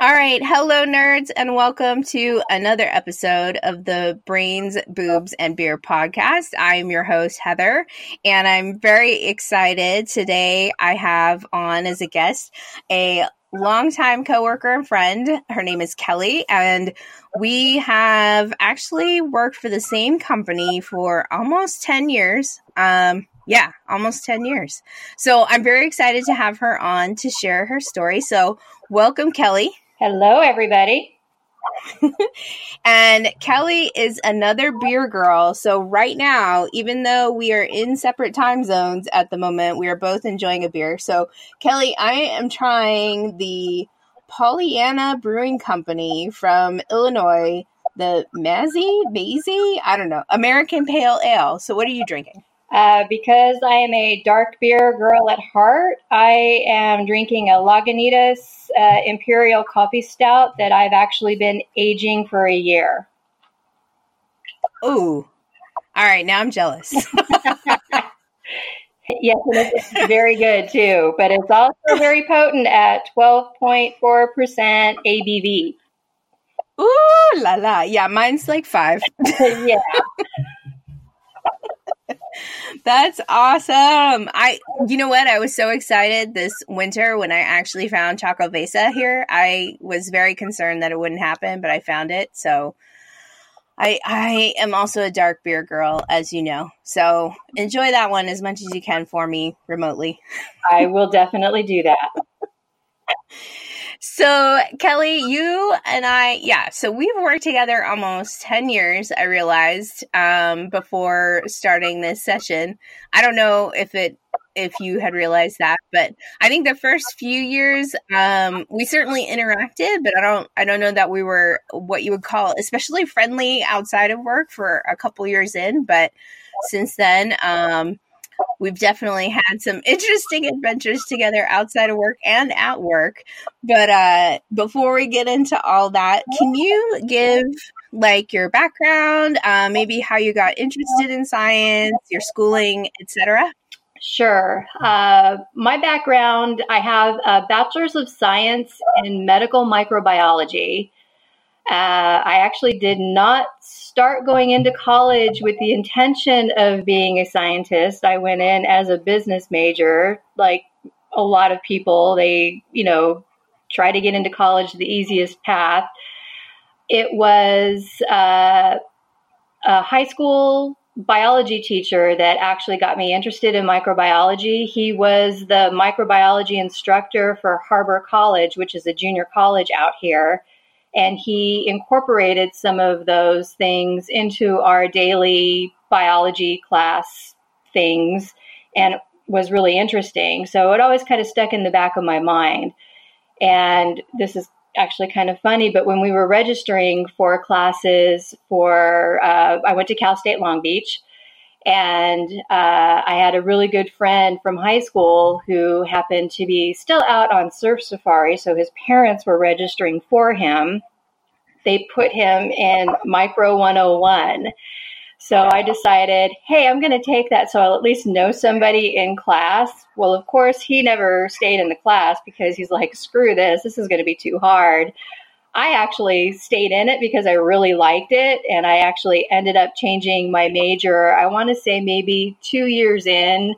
All right. Hello, nerds, and welcome to another episode of the Brains, Boobs, and Beer podcast. I'm your host, Heather, and I'm very excited. Today, I have on as a guest a longtime coworker and friend. Her name is Kelly, and we have actually worked for the same company for almost 10 years. Um, yeah, almost 10 years. So I'm very excited to have her on to share her story. So, welcome, Kelly. Hello, everybody. and Kelly is another beer girl. So, right now, even though we are in separate time zones at the moment, we are both enjoying a beer. So, Kelly, I am trying the Pollyanna Brewing Company from Illinois, the Mazzy, Maisie, I don't know, American Pale Ale. So, what are you drinking? Uh, because I am a dark beer girl at heart, I am drinking a Lagunitas uh, Imperial Coffee Stout that I've actually been aging for a year. Ooh. All right, now I'm jealous. yes, it's very good too, but it's also very potent at 12.4% ABV. Ooh la la. Yeah, mine's like five. yeah. That's awesome. I, you know what? I was so excited this winter when I actually found Choco Vesa here. I was very concerned that it wouldn't happen, but I found it. So I, I am also a dark beer girl, as you know. So enjoy that one as much as you can for me remotely. I will definitely do that. So, Kelly, you and I, yeah, so we've worked together almost 10 years, I realized, um, before starting this session. I don't know if it if you had realized that, but I think the first few years um, we certainly interacted, but I don't I don't know that we were what you would call especially friendly outside of work for a couple years in, but since then um, we've definitely had some interesting adventures together outside of work and at work. But uh, before we get into all that, can you give like your background, uh, maybe how you got interested in science, your schooling, etc.? Sure. Uh, my background I have a bachelor's of science in medical microbiology. Uh, I actually did not start going into college with the intention of being a scientist. I went in as a business major, like a lot of people. They, you know, try to get into college the easiest path. It was uh, a high school biology teacher that actually got me interested in microbiology. He was the microbiology instructor for Harbor College, which is a junior college out here and he incorporated some of those things into our daily biology class things and was really interesting. So it always kind of stuck in the back of my mind. And this is actually kind of funny, but when we were registering for classes for, uh, I went to Cal State Long Beach. And uh, I had a really good friend from high school who happened to be still out on surf safari. So his parents were registering for him. They put him in Micro 101. So I decided, hey, I'm going to take that so I'll at least know somebody in class. Well, of course, he never stayed in the class because he's like, screw this, this is going to be too hard. I actually stayed in it because I really liked it. And I actually ended up changing my major, I want to say maybe two years in,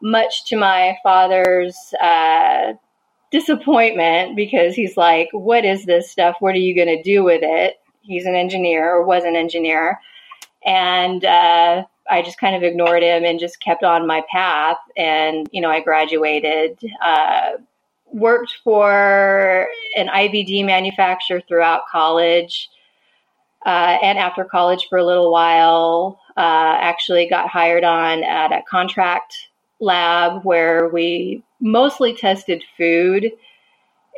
much to my father's uh, disappointment because he's like, What is this stuff? What are you going to do with it? He's an engineer or was an engineer. And uh, I just kind of ignored him and just kept on my path. And, you know, I graduated. Uh, worked for an IVD manufacturer throughout college uh, and after college for a little while. Uh, actually, got hired on at a contract lab where we mostly tested food.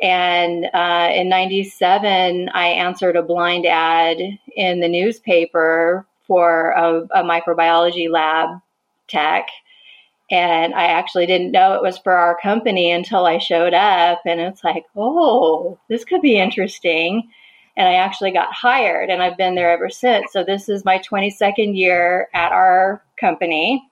And uh, in 97, I answered a blind ad in the newspaper for a, a microbiology lab tech. And I actually didn't know it was for our company until I showed up. And it's like, oh, this could be interesting. And I actually got hired, and I've been there ever since. So this is my 22nd year at our company.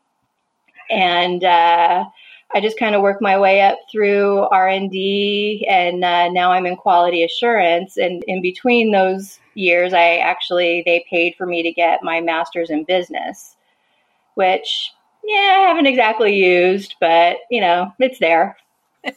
And uh, I just kind of worked my way up through R and D, and uh, now I'm in quality assurance. And in between those years, I actually they paid for me to get my master's in business, which yeah, I haven't exactly used, but you know, it's there.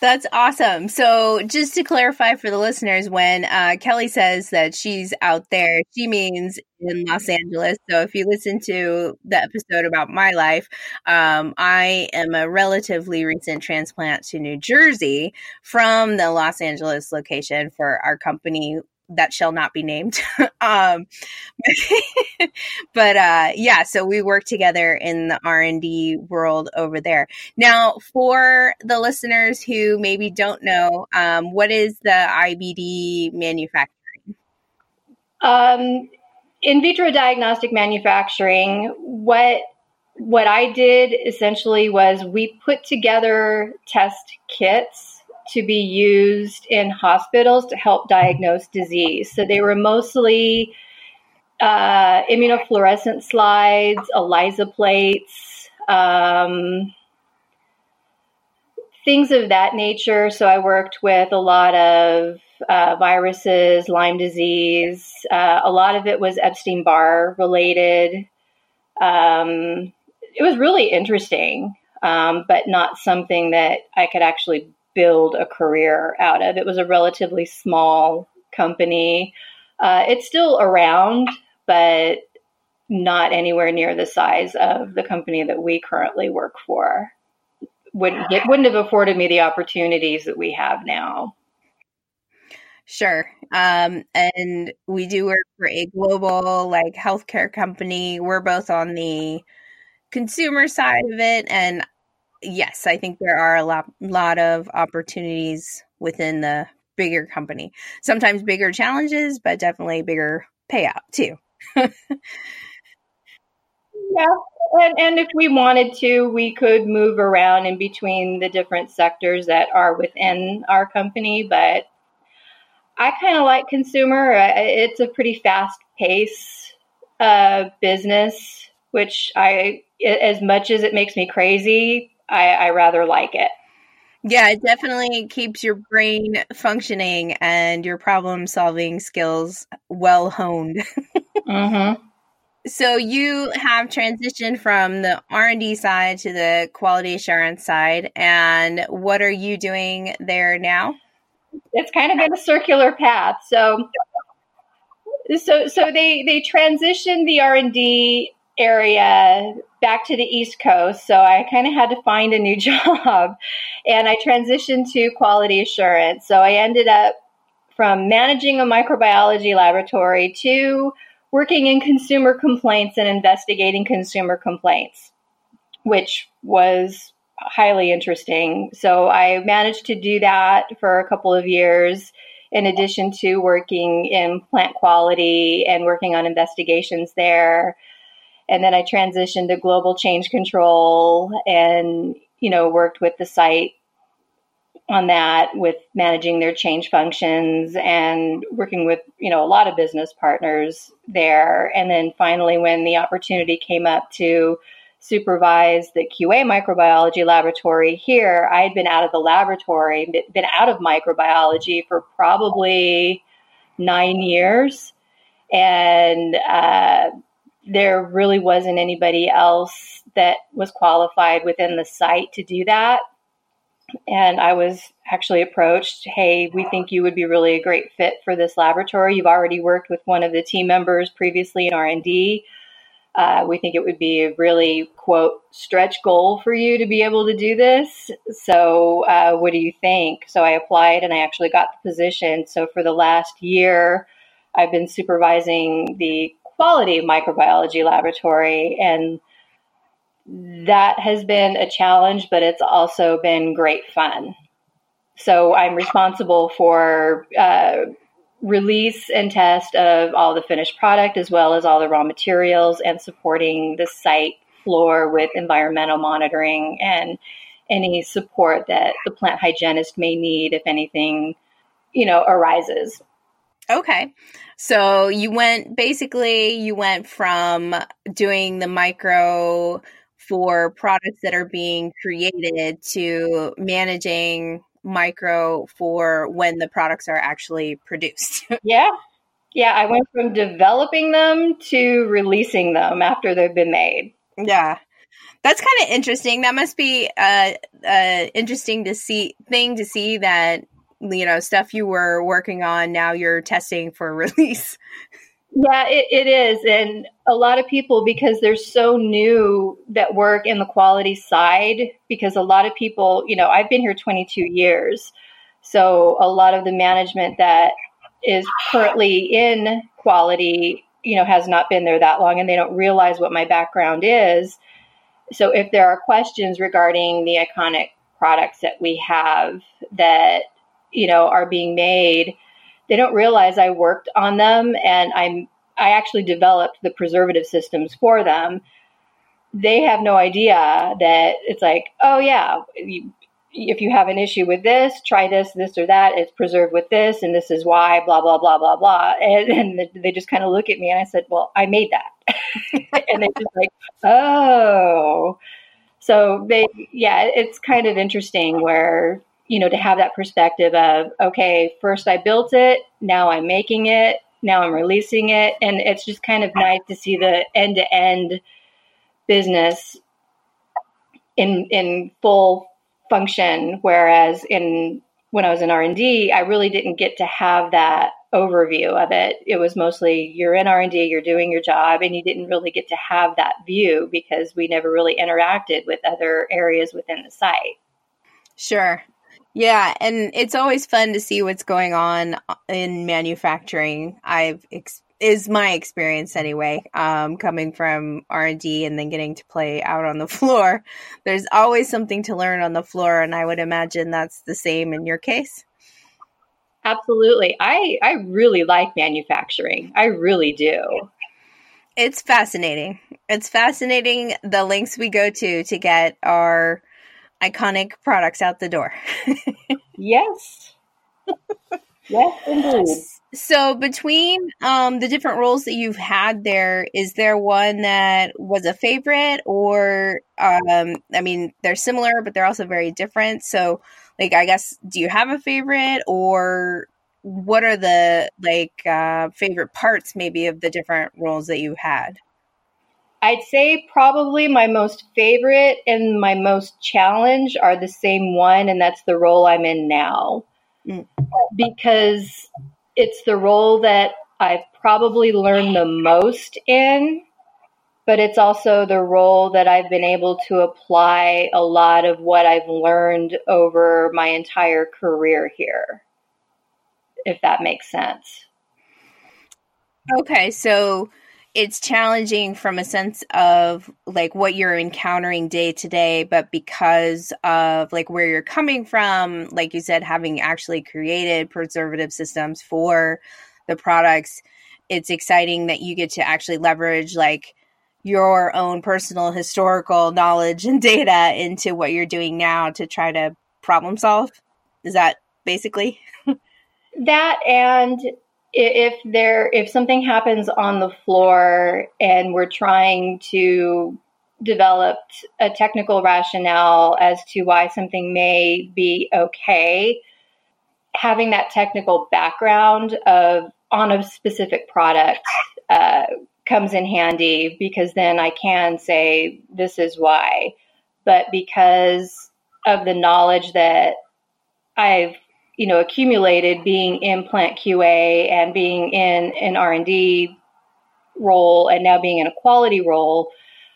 That's awesome. So, just to clarify for the listeners, when uh, Kelly says that she's out there, she means in Los Angeles. So, if you listen to the episode about my life, um, I am a relatively recent transplant to New Jersey from the Los Angeles location for our company that shall not be named. um, but uh, yeah, so we work together in the R and D world over there. Now, for the listeners who maybe don't know, um, what is the IVD manufacturing? Um, in vitro diagnostic manufacturing, what what I did essentially was we put together test kits to be used in hospitals to help diagnose disease. So they were mostly uh, immunofluorescent slides, ELISA plates, um, things of that nature. So I worked with a lot of uh, viruses, Lyme disease. Uh, a lot of it was Epstein Barr related. Um, it was really interesting, um, but not something that I could actually build a career out of. It was a relatively small company. Uh, it's still around, but not anywhere near the size of the company that we currently work for. Wouldn't it wouldn't have afforded me the opportunities that we have now. Sure. Um, and we do work for a global like healthcare company. We're both on the consumer side of it and yes, I think there are a lot, lot of opportunities within the bigger company. Sometimes bigger challenges, but definitely bigger payout too. yeah, and, and if we wanted to, we could move around in between the different sectors that are within our company. But I kind of like consumer. It's a pretty fast pace uh, business, which I, as much as it makes me crazy, I, I rather like it. Yeah, it definitely keeps your brain functioning and your problem solving skills well honed. mm-hmm. So you have transitioned from the R and D side to the quality assurance side, and what are you doing there now? It's kind of been a circular path. So, so, so they they transitioned the R and D area back to the East Coast. So I kind of had to find a new job and I transitioned to quality assurance. So I ended up from managing a microbiology laboratory to working in consumer complaints and investigating consumer complaints, which was highly interesting. So I managed to do that for a couple of years in addition to working in plant quality and working on investigations there and then I transitioned to global change control and you know worked with the site on that with managing their change functions and working with you know a lot of business partners there. And then finally when the opportunity came up to supervise the QA microbiology laboratory here I had been out of the laboratory been out of microbiology for probably 9 years. And uh, there really wasn't anybody else that was qualified within the site to do that. And I was actually approached, hey, we think you would be really a great fit for this laboratory. You've already worked with one of the team members previously in R&D. Uh, we think it would be a really quote stretch goal for you to be able to do this. So, uh, what do you think? So, I applied and I actually got the position. So, for the last year, I've been supervising the quality microbiology laboratory. And that has been a challenge, but it's also been great fun. So I'm responsible for uh, release and test of all the finished product as well as all the raw materials and supporting the site floor with environmental monitoring and any support that the plant hygienist may need if anything you know arises Okay. So you went basically you went from doing the micro for products that are being created to managing micro for when the products are actually produced. yeah. Yeah, I went from developing them to releasing them after they've been made. Yeah. That's kind of interesting. That must be a, a interesting to see thing to see that you know stuff you were working on now you're testing for release. Yeah, it, it is. And a lot of people, because they're so new that work in the quality side, because a lot of people, you know, I've been here 22 years. So a lot of the management that is currently in quality, you know, has not been there that long and they don't realize what my background is. So if there are questions regarding the iconic products that we have that, you know, are being made, they don't realize I worked on them and I'm I actually developed the preservative systems for them. They have no idea that it's like, oh yeah, you, if you have an issue with this, try this, this or that. It's preserved with this, and this is why. Blah blah blah blah blah. And, and they just kind of look at me, and I said, "Well, I made that," and they're just like, "Oh." So they, yeah, it's kind of interesting where you know, to have that perspective of, okay, first I built it, now I'm making it, now I'm releasing it. And it's just kind of nice to see the end to end business in, in full function. Whereas in, when I was in R&D, I really didn't get to have that overview of it. It was mostly you're in R&D, you're doing your job, and you didn't really get to have that view because we never really interacted with other areas within the site. Sure. Yeah, and it's always fun to see what's going on in manufacturing. I've ex- is my experience anyway. Um, coming from R and D and then getting to play out on the floor, there's always something to learn on the floor, and I would imagine that's the same in your case. Absolutely, I I really like manufacturing. I really do. It's fascinating. It's fascinating the lengths we go to to get our iconic products out the door. yes. yes, indeed. So, between um, the different roles that you've had there, is there one that was a favorite, or um, I mean, they're similar, but they're also very different. So, like, I guess, do you have a favorite, or what are the like uh, favorite parts, maybe, of the different roles that you had? I'd say probably my most favorite and my most challenge are the same one, and that's the role I'm in now. Mm. Because it's the role that I've probably learned the most in, but it's also the role that I've been able to apply a lot of what I've learned over my entire career here, if that makes sense. Okay, so it's challenging from a sense of like what you're encountering day to day but because of like where you're coming from like you said having actually created preservative systems for the products it's exciting that you get to actually leverage like your own personal historical knowledge and data into what you're doing now to try to problem solve. Is that basically? That and if there if something happens on the floor and we're trying to develop a technical rationale as to why something may be okay having that technical background of on a specific product uh, comes in handy because then I can say this is why. But because of the knowledge that I've you know accumulated being in plant QA and being in an R and D role and now being in a quality role,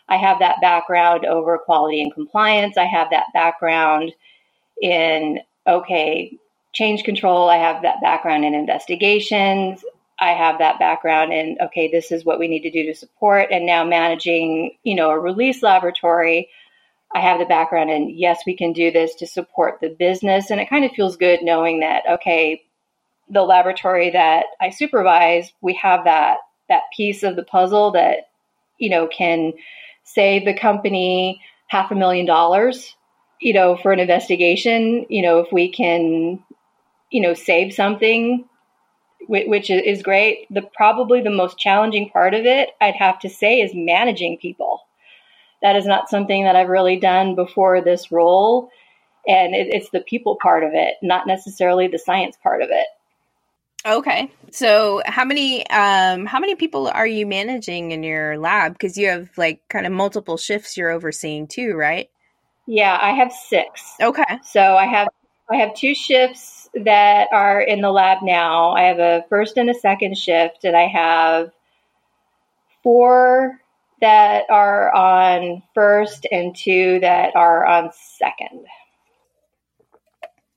I have that background over quality and compliance. I have that background in okay change control. I have that background in investigations. I have that background in okay, this is what we need to do to support, and now managing you know a release laboratory. I have the background and yes, we can do this to support the business. And it kind of feels good knowing that, okay, the laboratory that I supervise, we have that that piece of the puzzle that, you know, can save the company half a million dollars, you know, for an investigation. You know, if we can, you know, save something which is great. The probably the most challenging part of it, I'd have to say, is managing people that is not something that I've really done before this role. And it, it's the people part of it, not necessarily the science part of it. Okay. So how many um how many people are you managing in your lab because you have like kind of multiple shifts you're overseeing too, right? Yeah, I have 6. Okay. So I have I have two shifts that are in the lab now. I have a first and a second shift and I have four that are on first and two that are on second.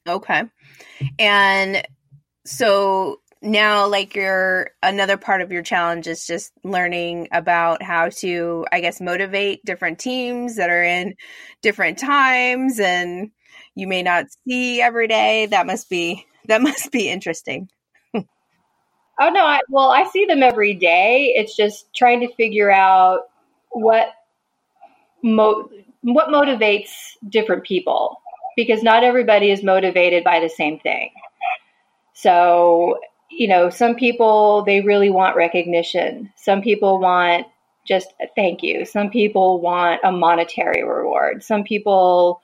Okay. And so now like your another part of your challenge is just learning about how to i guess motivate different teams that are in different times and you may not see every day that must be that must be interesting oh no I, well i see them every day it's just trying to figure out what mo- what motivates different people because not everybody is motivated by the same thing so, you know, some people, they really want recognition. Some people want just a thank you. Some people want a monetary reward. Some people,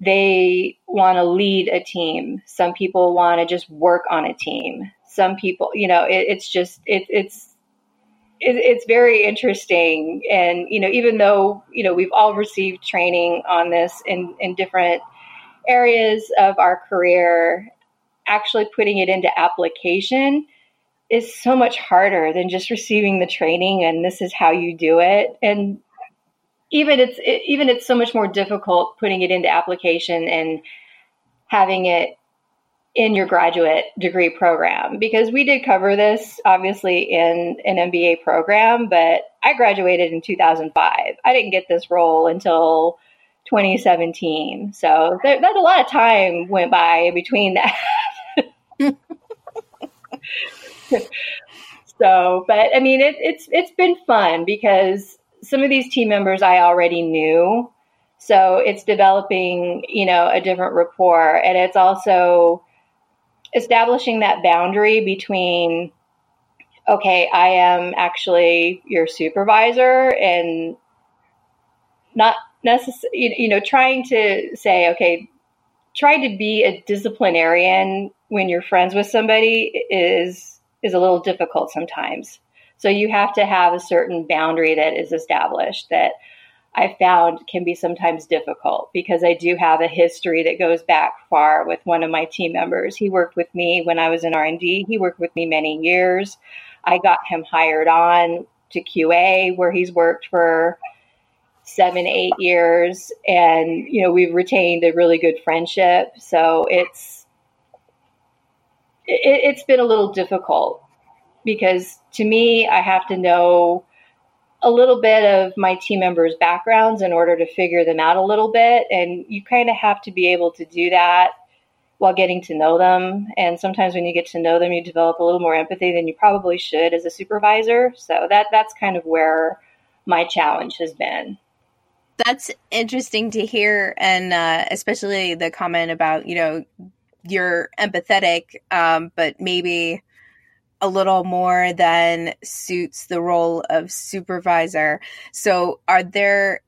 they want to lead a team. Some people want to just work on a team. Some people, you know, it, it's just, it, it's, it, it's very interesting. And, you know, even though, you know, we've all received training on this in, in different areas of our career actually putting it into application is so much harder than just receiving the training and this is how you do it and even it's it, even it's so much more difficult putting it into application and having it in your graduate degree program because we did cover this obviously in an MBA program but I graduated in 2005 I didn't get this role until 2017 so there, a lot of time went by between that. So, but I mean, it, it's it's been fun because some of these team members I already knew, so it's developing, you know, a different rapport, and it's also establishing that boundary between, okay, I am actually your supervisor, and not necessarily, you know, trying to say, okay, try to be a disciplinarian when you're friends with somebody is is a little difficult sometimes. So you have to have a certain boundary that is established that I found can be sometimes difficult because I do have a history that goes back far with one of my team members. He worked with me when I was in R&D. He worked with me many years. I got him hired on to QA where he's worked for seven, eight years. And, you know, we've retained a really good friendship. So it's, it, it's been a little difficult because to me, I have to know a little bit of my team members' backgrounds in order to figure them out a little bit. And you kind of have to be able to do that while getting to know them. And sometimes when you get to know them, you develop a little more empathy than you probably should as a supervisor. So that that's kind of where my challenge has been. That's interesting to hear, and uh, especially the comment about you know you're empathetic, um, but maybe a little more than suits the role of supervisor. So, are there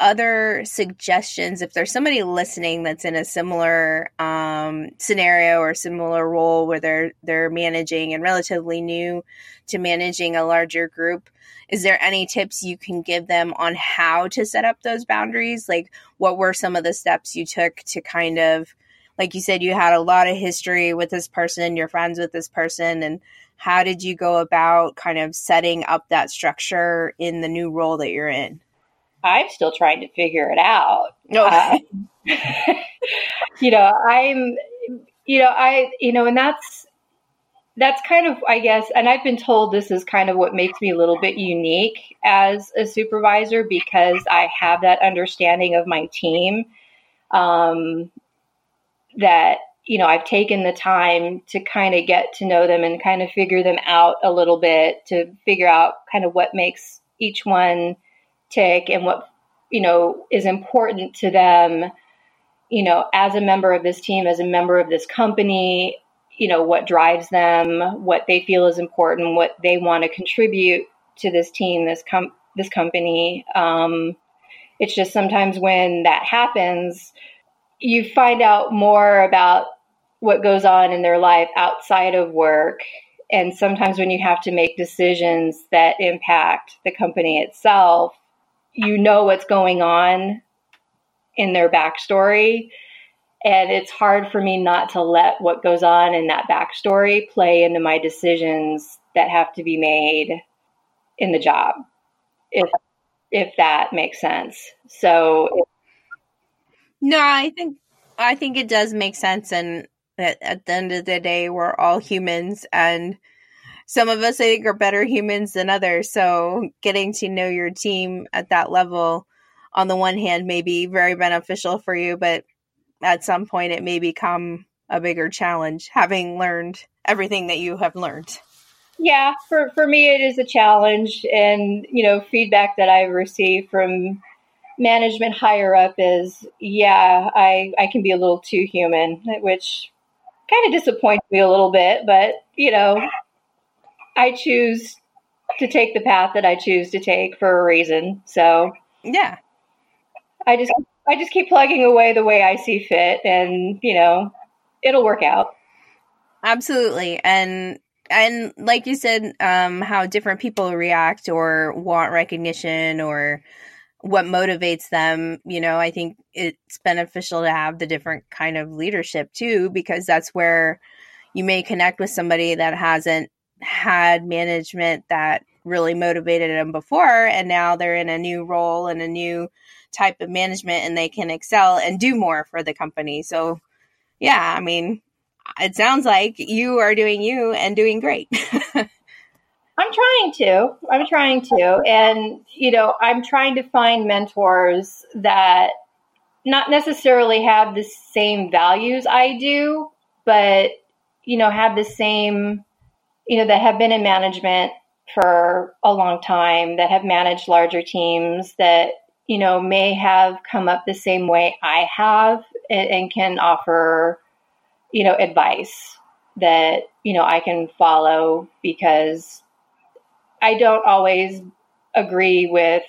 other suggestions if there's somebody listening that's in a similar um, scenario or similar role where they're they're managing and relatively new to managing a larger group is there any tips you can give them on how to set up those boundaries like what were some of the steps you took to kind of like you said you had a lot of history with this person you're friends with this person and how did you go about kind of setting up that structure in the new role that you're in I'm still trying to figure it out. No. Uh, you know, I'm, you know, I, you know, and that's, that's kind of, I guess, and I've been told this is kind of what makes me a little bit unique as a supervisor because I have that understanding of my team. Um, that, you know, I've taken the time to kind of get to know them and kind of figure them out a little bit to figure out kind of what makes each one tick and what you know is important to them you know as a member of this team as a member of this company you know what drives them what they feel is important what they want to contribute to this team this com- this company. Um, It's just sometimes when that happens, you find out more about what goes on in their life outside of work. And sometimes when you have to make decisions that impact the company itself, you know what's going on in their backstory. And it's hard for me not to let what goes on in that backstory play into my decisions that have to be made in the job. If if that makes sense. So No, I think I think it does make sense and at, at the end of the day we're all humans and some of us I think are better humans than others. So getting to know your team at that level on the one hand may be very beneficial for you, but at some point it may become a bigger challenge having learned everything that you have learned. Yeah, for, for me it is a challenge and you know, feedback that I've received from management higher up is yeah, I, I can be a little too human, which kind of disappoints me a little bit, but you know, I choose to take the path that I choose to take for a reason. So yeah, I just I just keep plugging away the way I see fit, and you know, it'll work out. Absolutely, and and like you said, um, how different people react or want recognition or what motivates them. You know, I think it's beneficial to have the different kind of leadership too, because that's where you may connect with somebody that hasn't had management that really motivated them before and now they're in a new role and a new type of management and they can excel and do more for the company so yeah i mean it sounds like you are doing you and doing great i'm trying to. I'm trying to. And you know i'm trying to find mentors that not necessarily have the same values i do but you know have the same you know, that have been in management for a long time, that have managed larger teams, that, you know, may have come up the same way I have and, and can offer, you know, advice that, you know, I can follow because I don't always agree with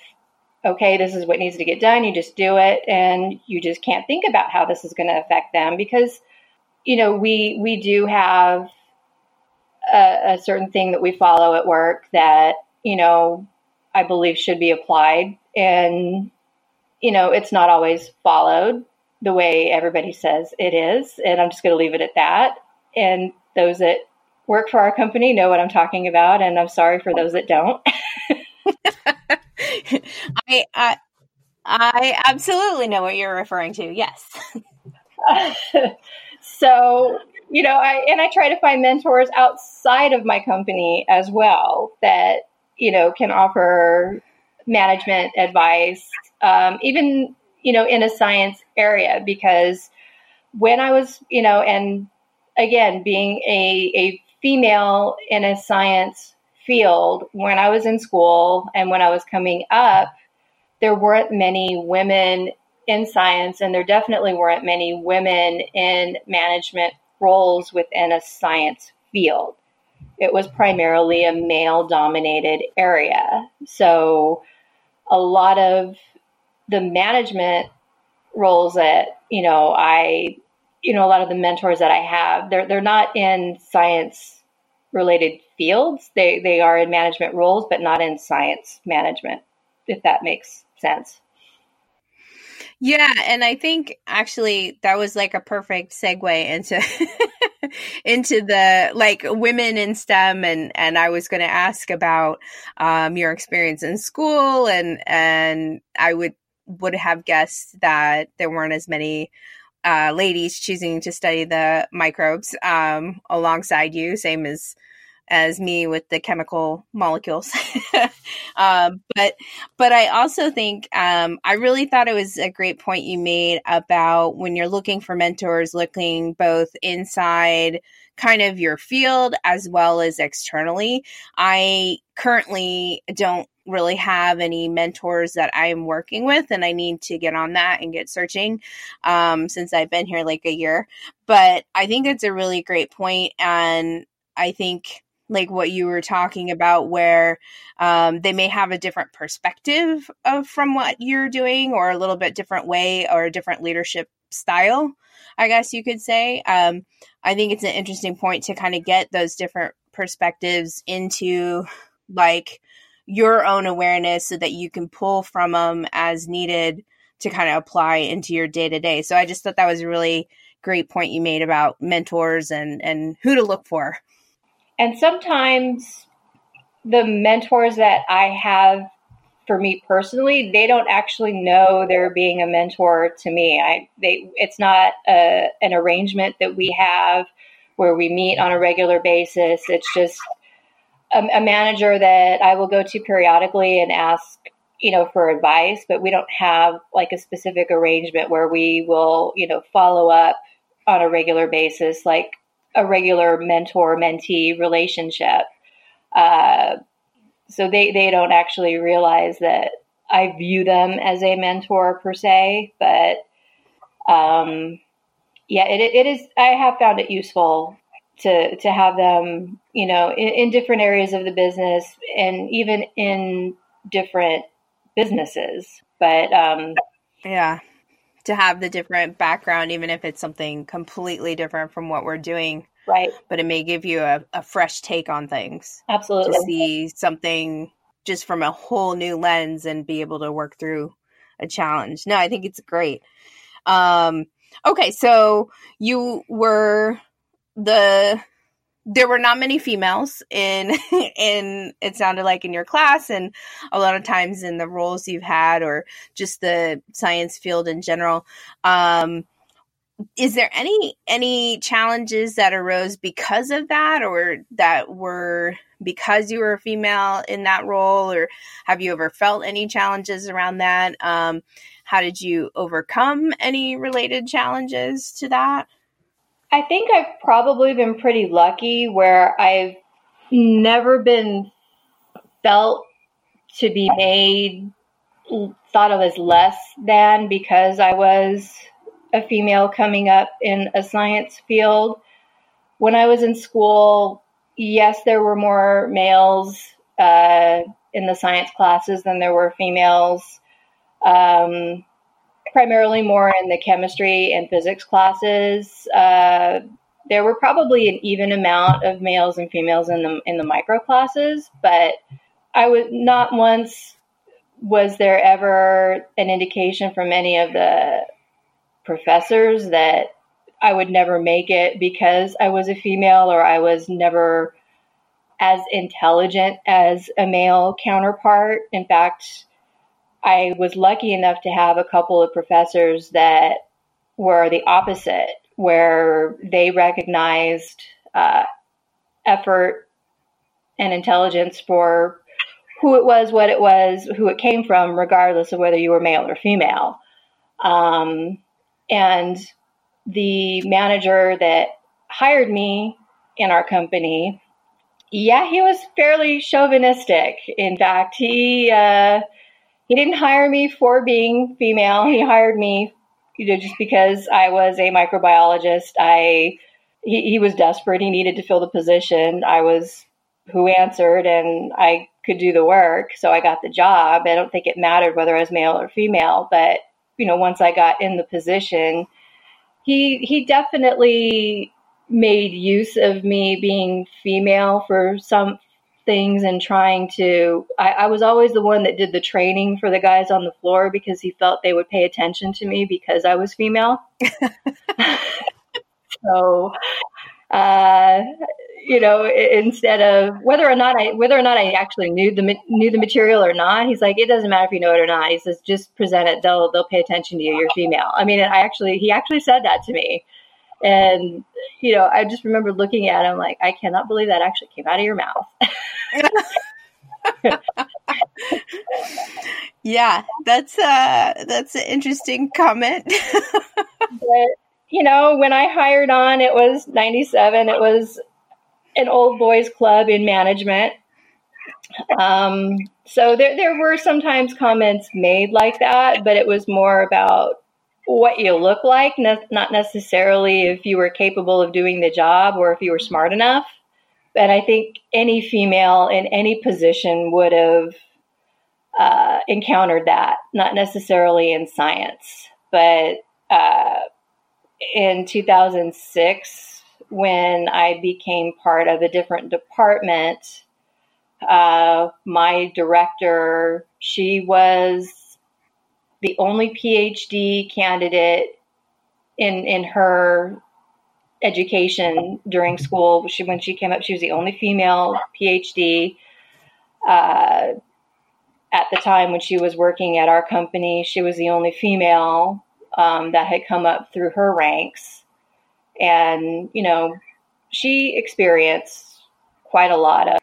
okay, this is what needs to get done. You just do it, and you just can't think about how this is going to affect them because, you know, we we do have a, a certain thing that we follow at work that you know I believe should be applied, and you know it's not always followed the way everybody says it is, and I'm just going to leave it at that. And those that work for our company know what I'm talking about, and I'm sorry for those that don't. I, I I absolutely know what you're referring to. Yes. so you know, I and I try to find mentors outside of my company as well that you know can offer management advice, um, even you know in a science area because when I was you know and again being a a female in a science field when I was in school and when I was coming up, there weren't many women in science, and there definitely weren't many women in management roles within a science field. It was primarily a male dominated area. So a lot of the management roles that, you know, I, you know, a lot of the mentors that I have, they're, they're not in science related fields. They, they are in management roles, but not in science management, if that makes sense. Yeah, and I think actually that was like a perfect segue into into the like women in STEM and and I was going to ask about um your experience in school and and I would would have guessed that there weren't as many uh, ladies choosing to study the microbes um, alongside you, same as as me with the chemical molecules. um, but but I also think um, I really thought it was a great point you made about when you're looking for mentors, looking both inside kind of your field as well as externally. I currently don't really have any mentors that I'm working with, and I need to get on that and get searching um, since I've been here like a year. But I think it's a really great point, and I think like what you were talking about, where um, they may have a different perspective of from what you're doing, or a little bit different way, or a different leadership style. I guess you could say. Um, I think it's an interesting point to kind of get those different perspectives into like your own awareness so that you can pull from them as needed to kind of apply into your day to day. So I just thought that was a really great point you made about mentors and and who to look for. And sometimes the mentors that I have for me personally, they don't actually know they're being a mentor to me. I they it's not a, an arrangement that we have where we meet on a regular basis. It's just a, a manager that I will go to periodically and ask, you know, for advice, but we don't have like a specific arrangement where we will, you know, follow up on a regular basis, like a regular mentor mentee relationship. Uh, so they, they don't actually realize that I view them as a mentor per se, but um, yeah, it, it is. I have found it useful to to have them, you know, in, in different areas of the business and even in different businesses. But um, yeah, to have the different background, even if it's something completely different from what we're doing. Right. But it may give you a, a fresh take on things. Absolutely. To see something just from a whole new lens and be able to work through a challenge. No, I think it's great. Um, okay, so you were the there were not many females in in it sounded like in your class. And a lot of times in the roles you've had or just the science field in general um is there any any challenges that arose because of that or that were because you were a female in that role? Or have you ever felt any challenges around that? Um how did you overcome any related challenges to that I think I've probably been pretty lucky where I've never been felt to be made thought of as less than because I was a female coming up in a science field. When I was in school, yes, there were more males uh, in the science classes than there were females. Um, primarily more in the chemistry and physics classes. Uh, there were probably an even amount of males and females in the in the micro classes, but I was not once was there ever an indication from any of the professors that I would never make it because I was a female or I was never as intelligent as a male counterpart. In fact, I was lucky enough to have a couple of professors that were the opposite, where they recognized uh, effort and intelligence for who it was, what it was, who it came from, regardless of whether you were male or female. Um, and the manager that hired me in our company, yeah, he was fairly chauvinistic. In fact, he uh, he didn't hire me for being female. He hired me, you know, just because I was a microbiologist. I he, he was desperate. He needed to fill the position. I was who answered, and I could do the work, so I got the job. I don't think it mattered whether I was male or female, but you know, once I got in the position, he he definitely made use of me being female for some things and trying to I, I, was always the one that did the training for the guys on the floor because he felt they would pay attention to me because I was female. so uh, you know, instead of whether or not I whether or not I actually knew the knew the material or not, he's like, it doesn't matter if you know it or not. He says, just present it. They'll they'll pay attention to you. You're female. I mean, I actually he actually said that to me. And, you know, I just remember looking at him like, I cannot believe that actually came out of your mouth. yeah, that's uh that's an interesting comment. but, you know, when I hired on, it was 97. It was an old boys club in management. Um, so there, there were sometimes comments made like that, but it was more about what you look like, not necessarily if you were capable of doing the job or if you were smart enough. And I think any female in any position would have uh, encountered that, not necessarily in science, but uh, in 2006, when I became part of a different department, uh, my director, she was the only PhD candidate in in her education during school. She, when she came up, she was the only female PhD. Uh, at the time when she was working at our company, she was the only female um, that had come up through her ranks. And, you know, she experienced quite a lot of.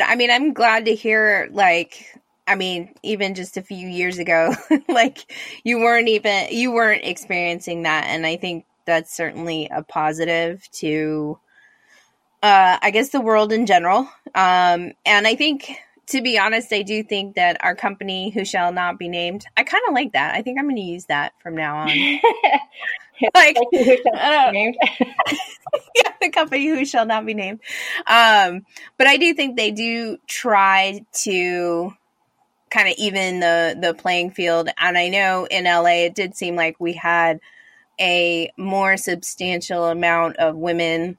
I mean, I'm glad to hear, like, I mean, even just a few years ago, like you weren't even you weren't experiencing that, and I think that's certainly a positive to, uh, I guess, the world in general. Um, and I think, to be honest, I do think that our company, who shall not be named, I kind of like that. I think I'm going to use that from now on. like, yeah, the company who shall not be named. Um, but I do think they do try to kind of even the the playing field. And I know in LA, it did seem like we had a more substantial amount of women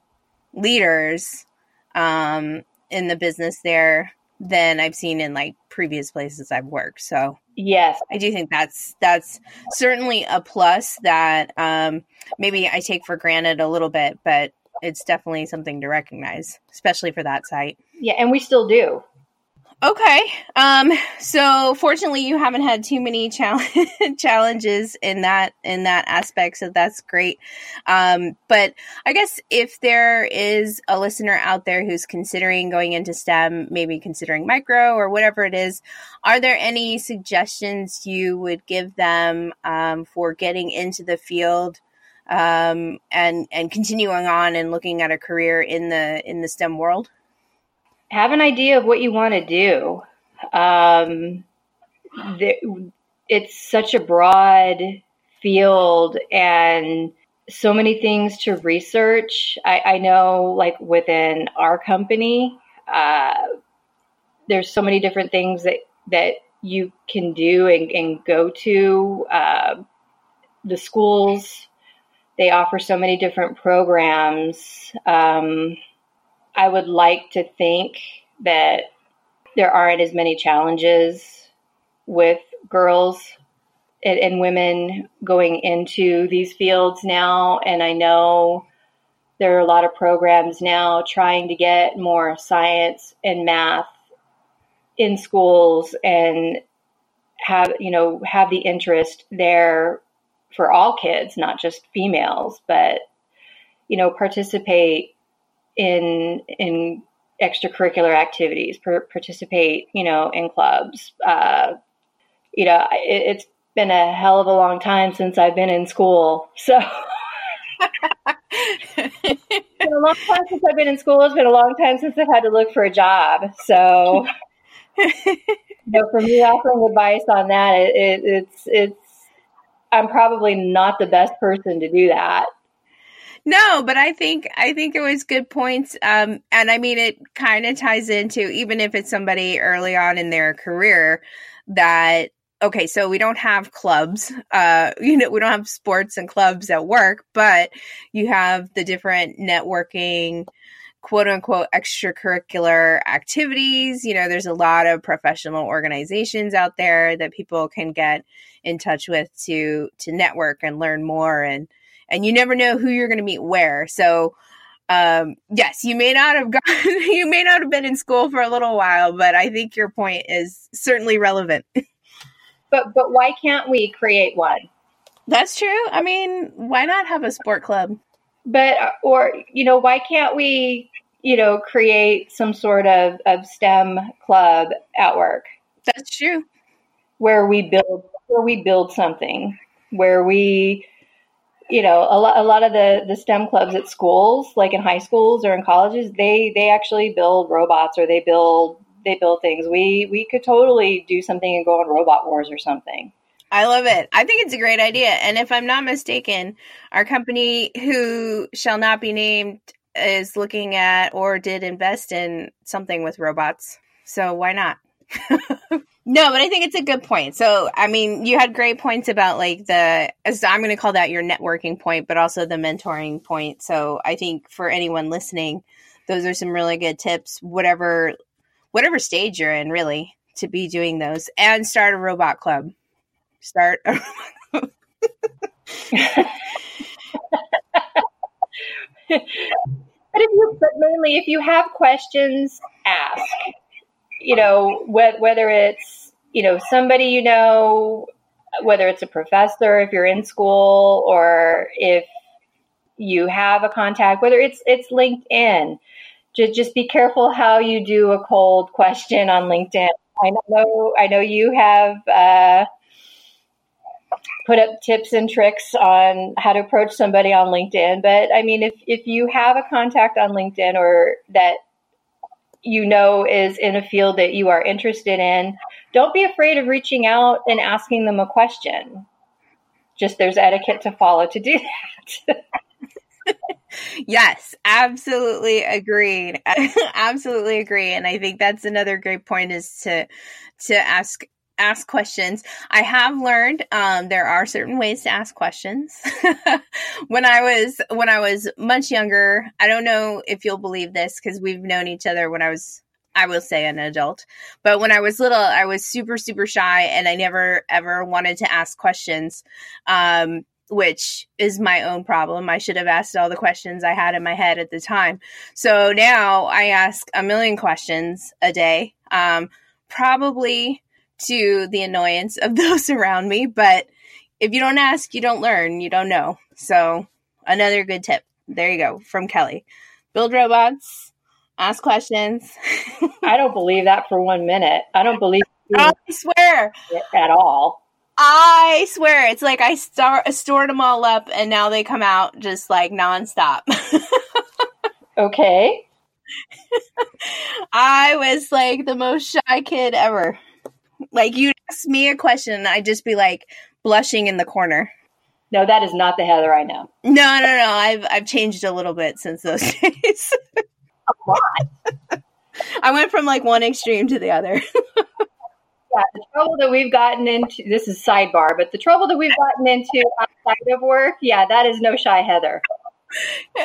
leaders um, in the business there than I've seen in like previous places I've worked. So yes, I do think that's that's certainly a plus that um, maybe I take for granted a little bit, but it's definitely something to recognize, especially for that site. Yeah, and we still do. Okay. Um, so fortunately you haven't had too many challenge- challenges in that in that aspect, so that's great. Um, but I guess if there is a listener out there who's considering going into STEM, maybe considering micro or whatever it is, are there any suggestions you would give them um, for getting into the field? Um, and and continuing on and looking at a career in the in the STEM world have an idea of what you want to do. Um, the, it's such a broad field and so many things to research. I, I know, like within our company, uh, there's so many different things that that you can do and, and go to. Uh, the schools they offer so many different programs. Um, I would like to think that there aren't as many challenges with girls and, and women going into these fields now. And I know there are a lot of programs now trying to get more science and math in schools and have you know have the interest there for all kids not just females but you know participate in in extracurricular activities, per, participate, you know, in clubs. Uh, you know, it, has been a hell of a long time since I've been in school, so. it's been a long time since I've been in school. It's been a long time since I've had to look for a job. So, you know, for me offering advice on that, it, it, it's it's I'm probably not the best person to do that. No, but I think I think it was good points. Um, and I mean, it kind of ties into even if it's somebody early on in their career that okay, so we don't have clubs, uh, you know, we don't have sports and clubs at work, but you have the different networking, quote unquote, extracurricular activities. You know, there's a lot of professional organizations out there that people can get in touch with to to network and learn more and and you never know who you're going to meet where. So, um, yes, you may not have gone, you may not have been in school for a little while, but I think your point is certainly relevant. but, but why can't we create one? That's true. I mean, why not have a sport club? But, or, you know, why can't we, you know, create some sort of, of STEM club at work? That's true. Where we build, where we build something, where we, you know a lot, a lot of the the STEM clubs at schools, like in high schools or in colleges, they they actually build robots or they build they build things. We we could totally do something and go on Robot Wars or something. I love it. I think it's a great idea. And if I'm not mistaken, our company, who shall not be named, is looking at or did invest in something with robots. So why not? no, but I think it's a good point. So, I mean, you had great points about like the, as I'm going to call that your networking point, but also the mentoring point. So, I think for anyone listening, those are some really good tips, whatever, whatever stage you're in, really, to be doing those and start a robot club. Start. A- but if you, but mainly if you have questions, ask you know, wh- whether it's, you know, somebody you know, whether it's a professor, if you're in school, or if you have a contact, whether it's it's LinkedIn, just just be careful how you do a cold question on LinkedIn. I know I know you have uh, put up tips and tricks on how to approach somebody on LinkedIn, but I mean, if if you have a contact on LinkedIn or that you know is in a field that you are interested in, don't be afraid of reaching out and asking them a question. Just there's etiquette to follow to do that. yes, absolutely agreed. absolutely agree. And I think that's another great point is to to ask ask questions. I have learned um, there are certain ways to ask questions. when I was when I was much younger, I don't know if you'll believe this because we've known each other when I was I will say an adult. But when I was little, I was super super shy and I never ever wanted to ask questions. Um, which is my own problem. I should have asked all the questions I had in my head at the time. So now I ask a million questions a day. Um, probably to the annoyance of those around me. But if you don't ask, you don't learn, you don't know. So, another good tip. There you go from Kelly. Build robots, ask questions. I don't believe that for one minute. I don't believe I swear at all. I swear it's like I start stored them all up and now they come out just like nonstop. okay. I was like the most shy kid ever. Like you'd ask me a question, I'd just be like blushing in the corner. No, that is not the Heather I know. No, no, no. I've I've changed a little bit since those days. a lot. I went from like one extreme to the other. yeah, the trouble that we've gotten into this is sidebar, but the trouble that we've gotten into outside of work, yeah, that is no shy Heather.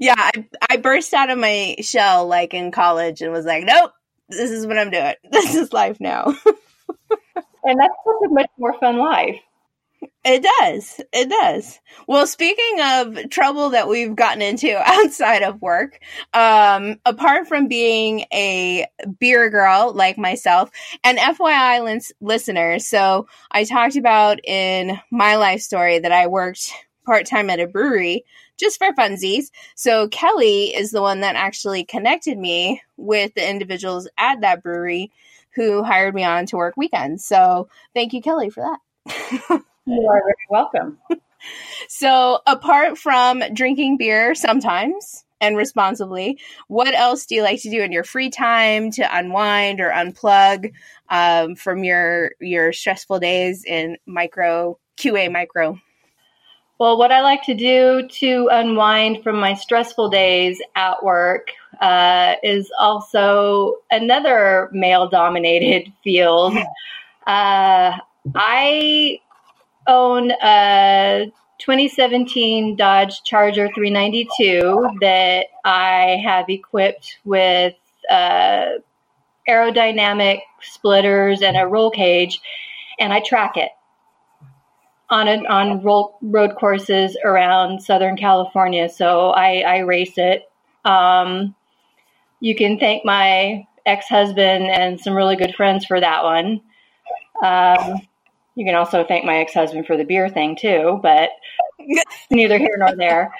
yeah, I I burst out of my shell like in college and was like, nope, this is what I'm doing. This is life now. and that's such a much more fun life. It does. It does. Well, speaking of trouble that we've gotten into outside of work, um, apart from being a beer girl like myself, and FYI listeners, so I talked about in my life story that I worked part time at a brewery just for funsies. So Kelly is the one that actually connected me with the individuals at that brewery who hired me on to work weekends. So thank you, Kelly, for that. you are very welcome. so apart from drinking beer sometimes and responsibly, what else do you like to do in your free time to unwind or unplug um, from your your stressful days in micro QA micro? Well, what I like to do to unwind from my stressful days at work uh, is also another male dominated field. Uh, I own a 2017 Dodge Charger 392 that I have equipped with uh, aerodynamic splitters and a roll cage, and I track it on a, on road courses around Southern California. So I, I race it. Um, you can thank my ex husband and some really good friends for that one. Um, you can also thank my ex husband for the beer thing too, but neither here nor there.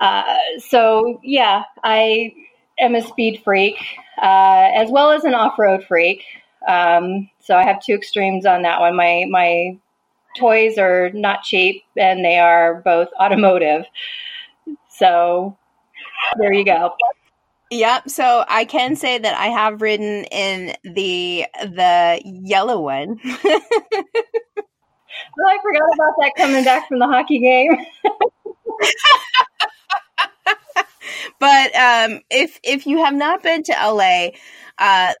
Uh, so yeah, I am a speed freak uh, as well as an off road freak. Um, so I have two extremes on that one. My my toys are not cheap and they are both automotive. So there you go. Yep. So I can say that I have ridden in the the yellow one. well, I forgot about that coming back from the hockey game. but um, if if you have not been to LA, uh,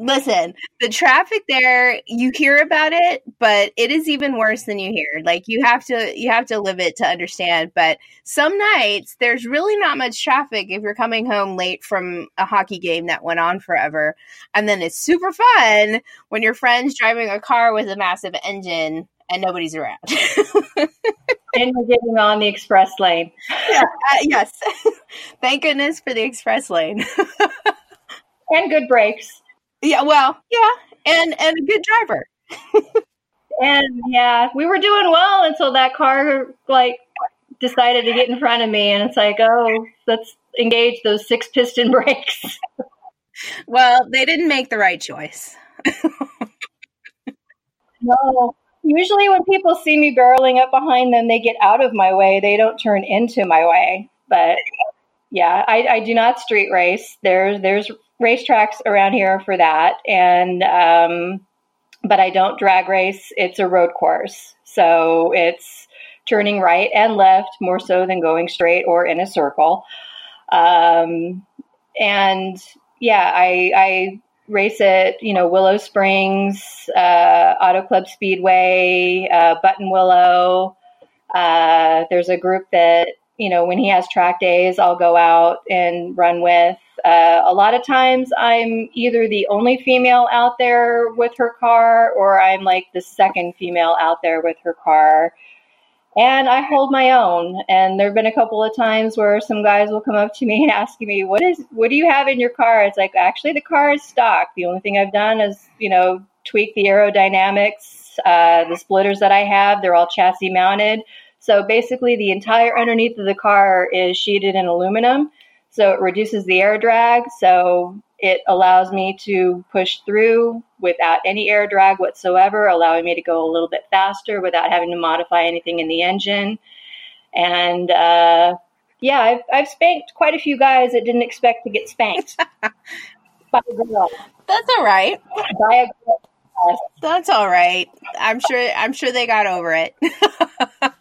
listen, the traffic there, you hear about it, but it is even worse than you hear. Like you have to you have to live it to understand. But some nights there's really not much traffic if you're coming home late from a hockey game that went on forever. And then it's super fun when your friend's driving a car with a massive engine and nobody's around. and you're getting on the express lane. Yeah, uh, yes. Thank goodness for the express lane. and good brakes. Yeah, well, yeah, and and a good driver. and yeah, we were doing well until that car like decided to get in front of me, and it's like, oh, let's engage those six piston brakes. well, they didn't make the right choice. no, Usually, when people see me barreling up behind them, they get out of my way. They don't turn into my way. But yeah, I, I do not street race. There's there's racetracks around here for that, and um, but I don't drag race. It's a road course, so it's turning right and left more so than going straight or in a circle. Um, and yeah, I I race at you know Willow Springs, uh, Auto Club Speedway, uh, Buttonwillow. Uh, there's a group that you know when he has track days, I'll go out and run with. Uh, a lot of times, I'm either the only female out there with her car, or I'm like the second female out there with her car and I hold my own. And there have been a couple of times where some guys will come up to me and ask me, "What is? What do you have in your car?" It's like actually the car is stock. The only thing I've done is you know tweak the aerodynamics. Uh, the splitters that I have, they're all chassis mounted. So basically, the entire underneath of the car is sheeted in aluminum, so it reduces the air drag. So it allows me to push through without any air drag whatsoever, allowing me to go a little bit faster without having to modify anything in the engine. And uh, yeah, I've, I've spanked quite a few guys that didn't expect to get spanked by a girl. That's all right. By a girl. That's all right. I'm sure. I'm sure they got over it. some have,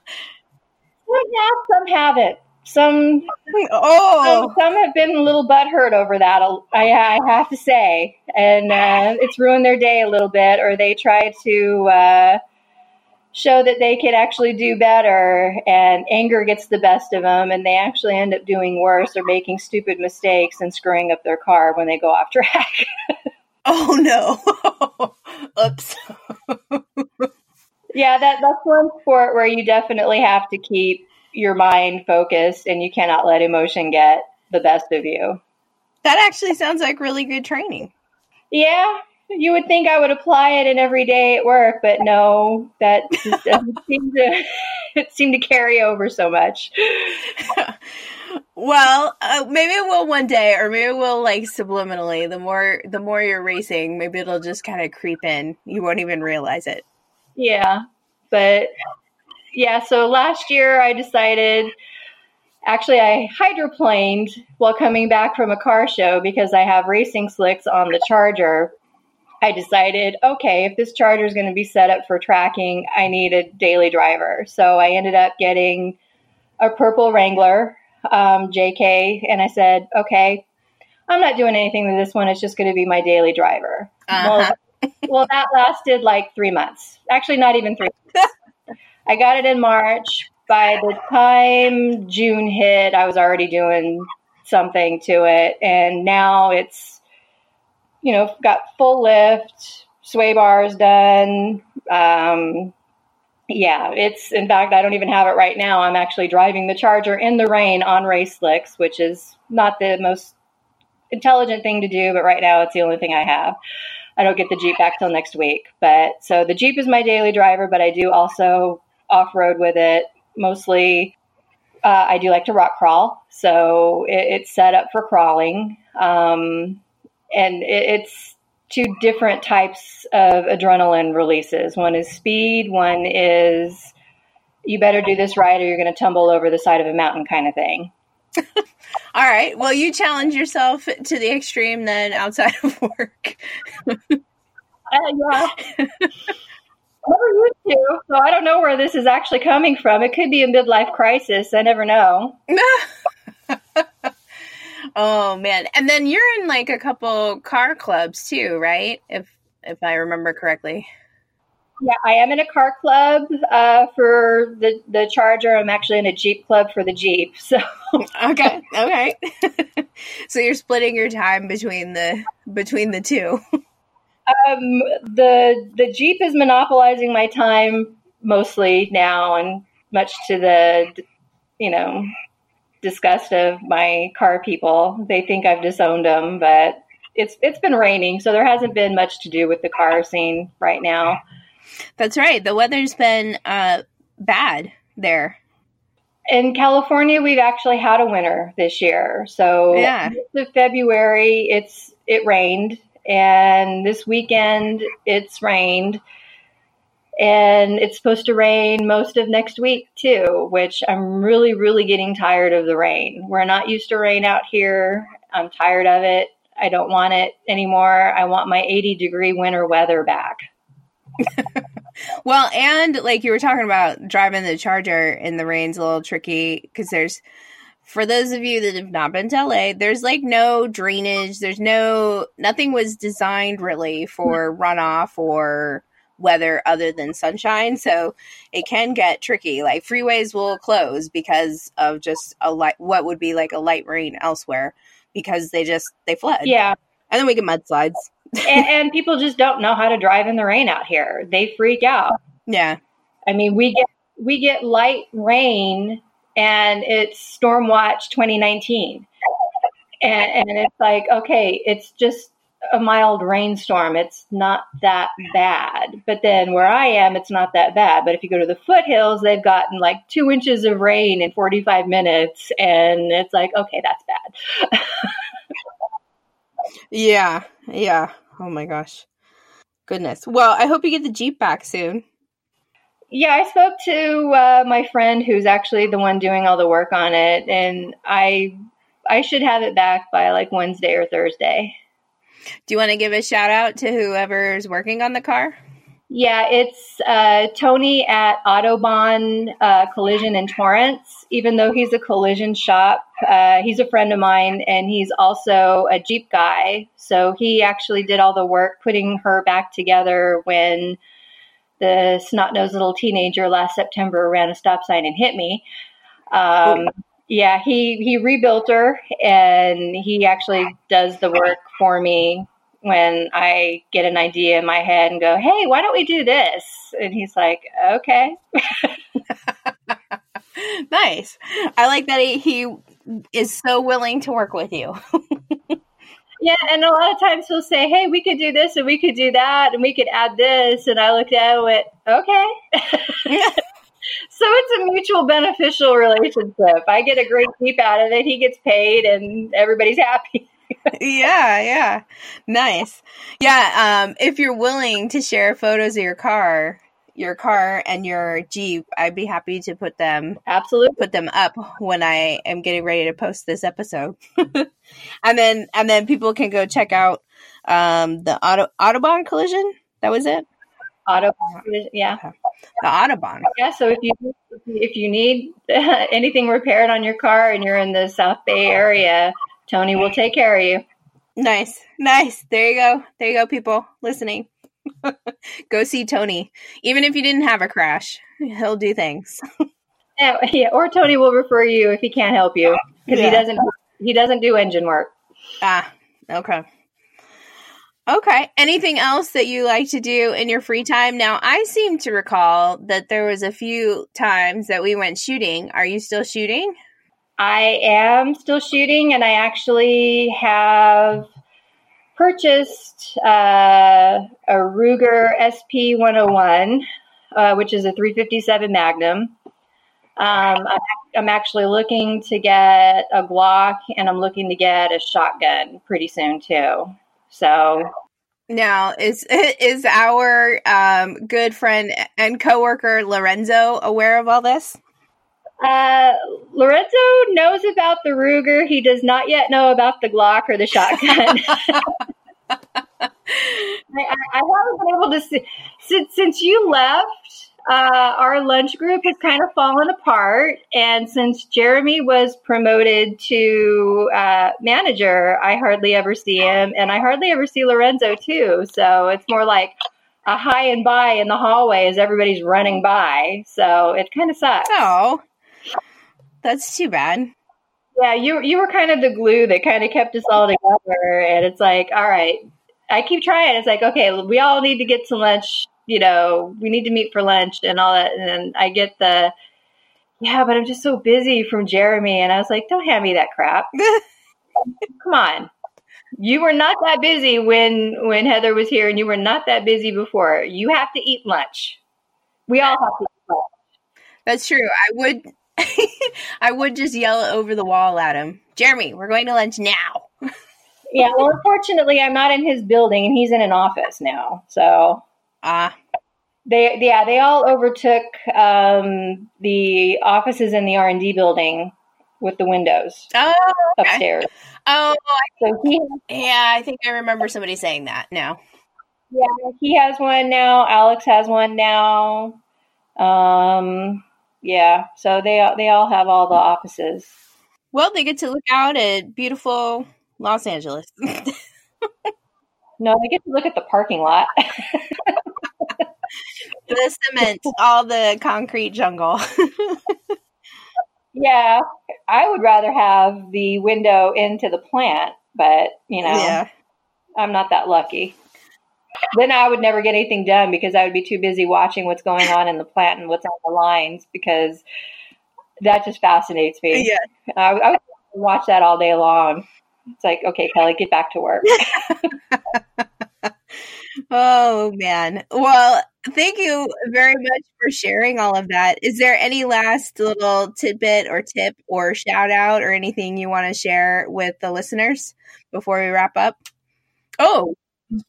some haven't some oh some, some, have been a little butthurt over that. I, I have to say, and uh, it's ruined their day a little bit, or they try to uh, show that they could actually do better, and anger gets the best of them, and they actually end up doing worse or making stupid mistakes and screwing up their car when they go off track. oh no! Oops. yeah, that that's one sport where you definitely have to keep your mind focused and you cannot let emotion get the best of you. That actually sounds like really good training. Yeah, you would think I would apply it in every day at work, but no, that doesn't seem to it seemed to carry over so much. well, uh, maybe it will one day, or maybe it will like subliminally. The more the more you're racing, maybe it'll just kind of creep in. You won't even realize it. Yeah, but yeah, so last year I decided actually I hydroplaned while coming back from a car show because I have racing slicks on the charger. I decided, okay, if this charger is going to be set up for tracking, I need a daily driver. So I ended up getting a purple Wrangler um, JK, and I said, okay, I'm not doing anything with this one. It's just going to be my daily driver. Uh-huh. Well, well, that lasted like three months. Actually, not even three. I got it in March. By the time June hit, I was already doing something to it. And now it's, you know, got full lift, sway bars done. Um, yeah, it's in fact, I don't even have it right now. I'm actually driving the Charger in the rain on race slicks, which is not the most intelligent thing to do, but right now it's the only thing I have. I don't get the Jeep back till next week. But so the Jeep is my daily driver, but I do also off road with it. Mostly, uh, I do like to rock crawl, so it, it's set up for crawling, um, and it, it's two different types of adrenaline releases. One is speed. One is you better do this right, or you're going to tumble over the side of a mountain, kind of thing. All right. Well, you challenge yourself to the extreme then outside of work. uh, yeah. never used to, so I don't know where this is actually coming from. It could be a midlife crisis. I never know. oh man. And then you're in like a couple car clubs too, right? If if I remember correctly. Yeah, I am in a car club uh, for the the Charger. I'm actually in a Jeep club for the Jeep. So okay, okay. so you're splitting your time between the between the two. Um, the the Jeep is monopolizing my time mostly now, and much to the you know disgust of my car people. They think I've disowned them, but it's it's been raining, so there hasn't been much to do with the car scene right now. That's right. The weather's been uh, bad there. In California, we've actually had a winter this year. So yeah, of February, it's it rained, and this weekend it's rained, and it's supposed to rain most of next week too. Which I'm really, really getting tired of the rain. We're not used to rain out here. I'm tired of it. I don't want it anymore. I want my 80 degree winter weather back. well, and like you were talking about driving the Charger in the rain's a little tricky because there's, for those of you that have not been to LA, there's like no drainage. There's no, nothing was designed really for runoff or weather other than sunshine. So it can get tricky. Like freeways will close because of just a light, what would be like a light rain elsewhere because they just, they flood. Yeah. And then we get mudslides and, and people just don't know how to drive in the rain out here. They freak out. Yeah. I mean, we get we get light rain and it's Storm Watch 2019. And, and it's like, okay, it's just a mild rainstorm. It's not that bad. But then where I am, it's not that bad. But if you go to the foothills, they've gotten like two inches of rain in 45 minutes. And it's like, okay, that's bad. yeah. Yeah. Oh my gosh. Goodness. Well, I hope you get the Jeep back soon. Yeah, I spoke to uh, my friend who's actually the one doing all the work on it, and I I should have it back by like Wednesday or Thursday. Do you want to give a shout out to whoever's working on the car? Yeah, it's uh, Tony at Autobahn uh, Collision in Torrance. Even though he's a collision shop, uh, he's a friend of mine, and he's also a Jeep guy. So he actually did all the work putting her back together when the snot nosed little teenager last September ran a stop sign and hit me. Um, yeah, he he rebuilt her, and he actually does the work for me when I get an idea in my head and go, hey, why don't we do this? And he's like, okay. nice. I like that he, he is so willing to work with you. yeah, and a lot of times he'll say, hey, we could do this and we could do that and we could add this. And I looked at it and went, okay. so it's a mutual beneficial relationship. I get a great Jeep out of it. He gets paid and everybody's happy yeah, yeah. Nice. Yeah, um if you're willing to share photos of your car, your car and your Jeep, I'd be happy to put them absolutely put them up when I am getting ready to post this episode. and then and then people can go check out um the auto Autobahn collision. That was it? Autobahn, yeah. The Autobahn. Yeah, so if you if you need anything repaired on your car and you're in the South Bay area, Tony will take care of you. Nice. Nice. There you go. There you go, people listening. go see Tony. Even if you didn't have a crash, he'll do things. yeah, yeah, or Tony will refer you if he can't help you because yeah. he doesn't he doesn't do engine work. Ah, okay. Okay. Anything else that you like to do in your free time? Now, I seem to recall that there was a few times that we went shooting. Are you still shooting? I am still shooting, and I actually have purchased uh, a Ruger SP 101, uh, which is a 357 Magnum. Um, I'm actually looking to get a Glock, and I'm looking to get a shotgun pretty soon too. So now, is is our um, good friend and coworker Lorenzo aware of all this? Uh, Lorenzo knows about the Ruger. He does not yet know about the Glock or the shotgun. I, I, haven't been able to see since since you left. uh, our lunch group has kind of fallen apart. And since Jeremy was promoted to uh, manager, I hardly ever see him. And I hardly ever see Lorenzo, too. So it's more like a hi and bye in the hallway as everybody's running by. So it kind of sucks. Oh, that's too bad. Yeah, you you were kind of the glue that kind of kept us all together. And it's like, all right, I keep trying. It's like, okay, we all need to get to lunch. You know, we need to meet for lunch and all that. And I get the, yeah, but I'm just so busy from Jeremy. And I was like, don't hand me that crap. Come on. You were not that busy when when Heather was here, and you were not that busy before. You have to eat lunch. We all have to eat lunch. That's true. I would I would just yell over the wall at him. Jeremy, we're going to lunch now. yeah, well, unfortunately, I'm not in his building, and he's in an office now. So, ah, uh, they yeah they all overtook um, the offices in the R and D building with the windows oh, okay. upstairs. Oh, so he, yeah, I think I remember somebody saying that. Now, yeah, he has one now. Alex has one now. Um, yeah, so they they all have all the offices. Well, they get to look out at beautiful Los Angeles. no, they get to look at the parking lot. the cement, all the concrete jungle. yeah, I would rather have the window into the plant, but you know, yeah. I'm not that lucky. Then I would never get anything done because I would be too busy watching what's going on in the plant and what's on the lines because that just fascinates me. Yeah, I, I would watch that all day long. It's like, okay, Kelly, get back to work. oh man. Well, thank you very much for sharing all of that. Is there any last little tidbit or tip or shout out or anything you want to share with the listeners before we wrap up? Oh,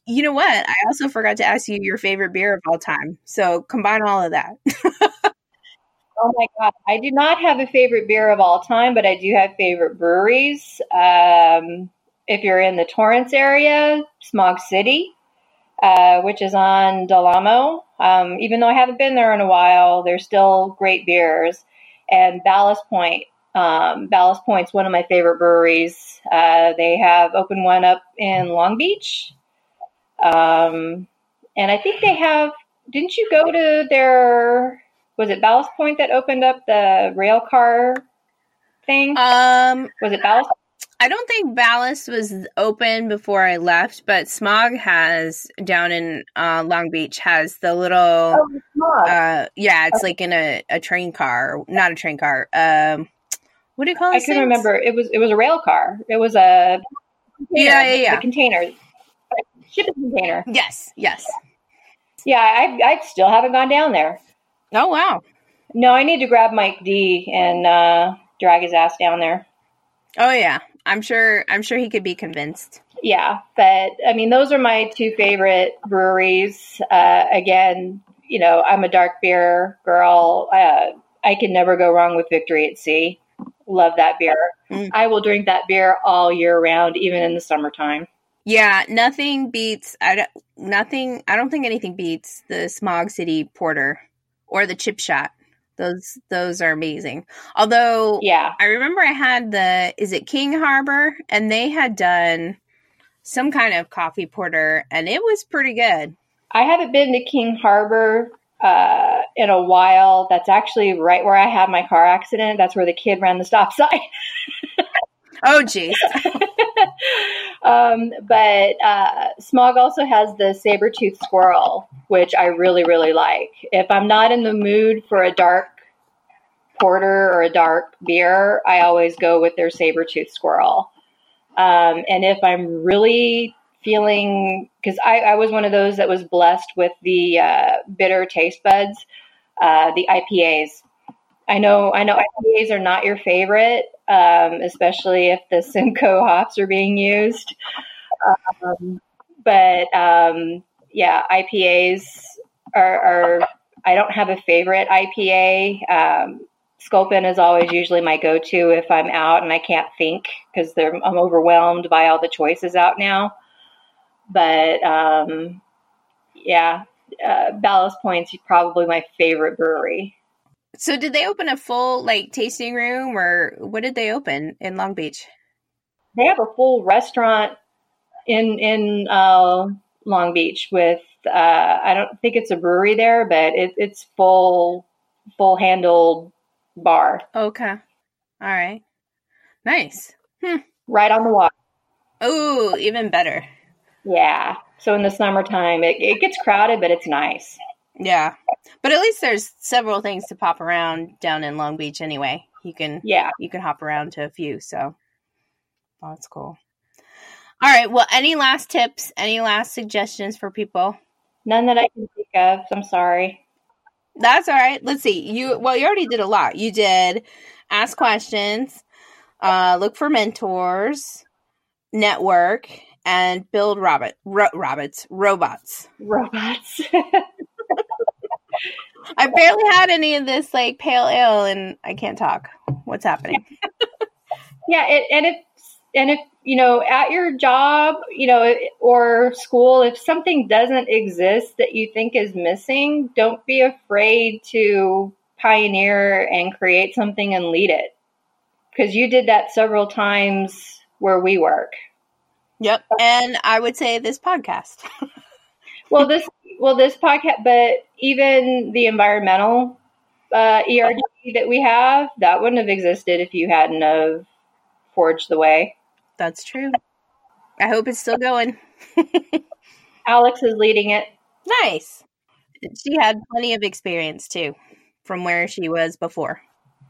you know what? I also forgot to ask you your favorite beer of all time. So combine all of that. Oh my god, I do not have a favorite beer of all time, but I do have favorite breweries. Um, if you're in the Torrance area, Smog City, uh, which is on Del Amo. Um, even though I haven't been there in a while, there's still great beers. And Ballast Point. Um, Ballast Point's one of my favorite breweries. Uh, they have opened one up in Long Beach. Um, and I think they have. Didn't you go to their was it Ballast Point that opened up the rail car thing? Um, was it Ballast? I don't think Ballast was open before I left, but Smog has down in uh, Long Beach has the little. Oh, uh, yeah, it's okay. like in a, a train car, not a train car. Um, what do you call it? I can remember. It was it was a rail car. It was a yeah yeah yeah a container shipping container. Yes yes. Yeah, I I still haven't gone down there. Oh wow. No, I need to grab Mike D and uh, drag his ass down there. Oh yeah, I'm sure. I'm sure he could be convinced. Yeah, but I mean, those are my two favorite breweries. Uh, again, you know, I'm a dark beer girl. Uh, I can never go wrong with Victory at Sea. Love that beer. Mm. I will drink that beer all year round, even in the summertime. Yeah, nothing beats. I don't. Nothing. I don't think anything beats the Smog City Porter or the chip shot. Those those are amazing. Although yeah. I remember I had the is it King Harbor and they had done some kind of coffee porter and it was pretty good. I haven't been to King Harbor uh, in a while. That's actually right where I had my car accident. That's where the kid ran the stop sign. oh, geez. um, but uh, Smog also has the saber tooth squirrel, which I really, really like. If I'm not in the mood for a dark porter or a dark beer, I always go with their saber tooth squirrel. Um, and if I'm really feeling, because I, I, was one of those that was blessed with the uh, bitter taste buds, uh, the IPAs. I know, I know IPAs are not your favorite, um, especially if the Simcoe hops are being used. Um, but um, yeah, IPAs are, are, I don't have a favorite IPA. Um, Sculpin is always usually my go-to if I'm out and I can't think because I'm overwhelmed by all the choices out now. But um, yeah, uh, Ballast Point's probably my favorite brewery. So, did they open a full like tasting room, or what did they open in Long Beach? They have a full restaurant in in uh, Long Beach with uh, I don't think it's a brewery there, but it, it's full full handled bar. Okay, all right, nice. Hmm. Right on the water. Oh, even better. Yeah. So in the summertime, it, it gets crowded, but it's nice. Yeah, but at least there's several things to pop around down in Long Beach anyway. You can yeah you can hop around to a few. So oh, that's cool. All right. Well, any last tips? Any last suggestions for people? None that I can think of. I'm sorry. That's all right. Let's see. You well, you already did a lot. You did ask questions, uh, look for mentors, network, and build robot ro- robots robots robots. I barely had any of this like pale ale, and I can't talk. What's happening? yeah, it, and if and if you know at your job, you know, or school, if something doesn't exist that you think is missing, don't be afraid to pioneer and create something and lead it because you did that several times where we work. Yep, and I would say this podcast. well, this well this podcast, but even the environmental uh, ERG that we have, that wouldn't have existed if you hadn't have forged the way. That's true. I hope it's still going. Alex is leading it. Nice. She had plenty of experience too from where she was before.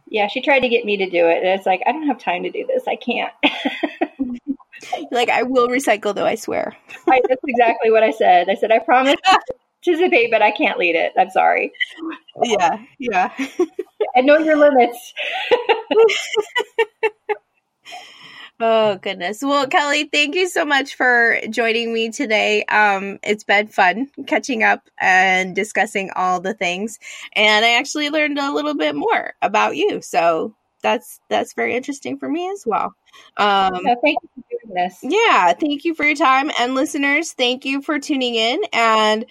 Yeah, she tried to get me to do it. And it's like, I don't have time to do this. I can't. like, I will recycle though, I swear. I, that's exactly what I said. I said, I promise participate, but I can't lead it. I'm sorry. Yeah, yeah. I know your limits. Oh goodness. Well, Kelly, thank you so much for joining me today. Um, it's been fun catching up and discussing all the things, and I actually learned a little bit more about you. So that's that's very interesting for me as well. Um, thank you for doing this. Yeah, thank you for your time, and listeners, thank you for tuning in. And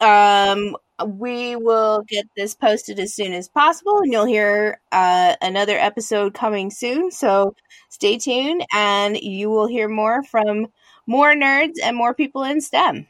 um, we will get this posted as soon as possible, and you'll hear uh, another episode coming soon. So stay tuned and you will hear more from more nerds and more people in STEM.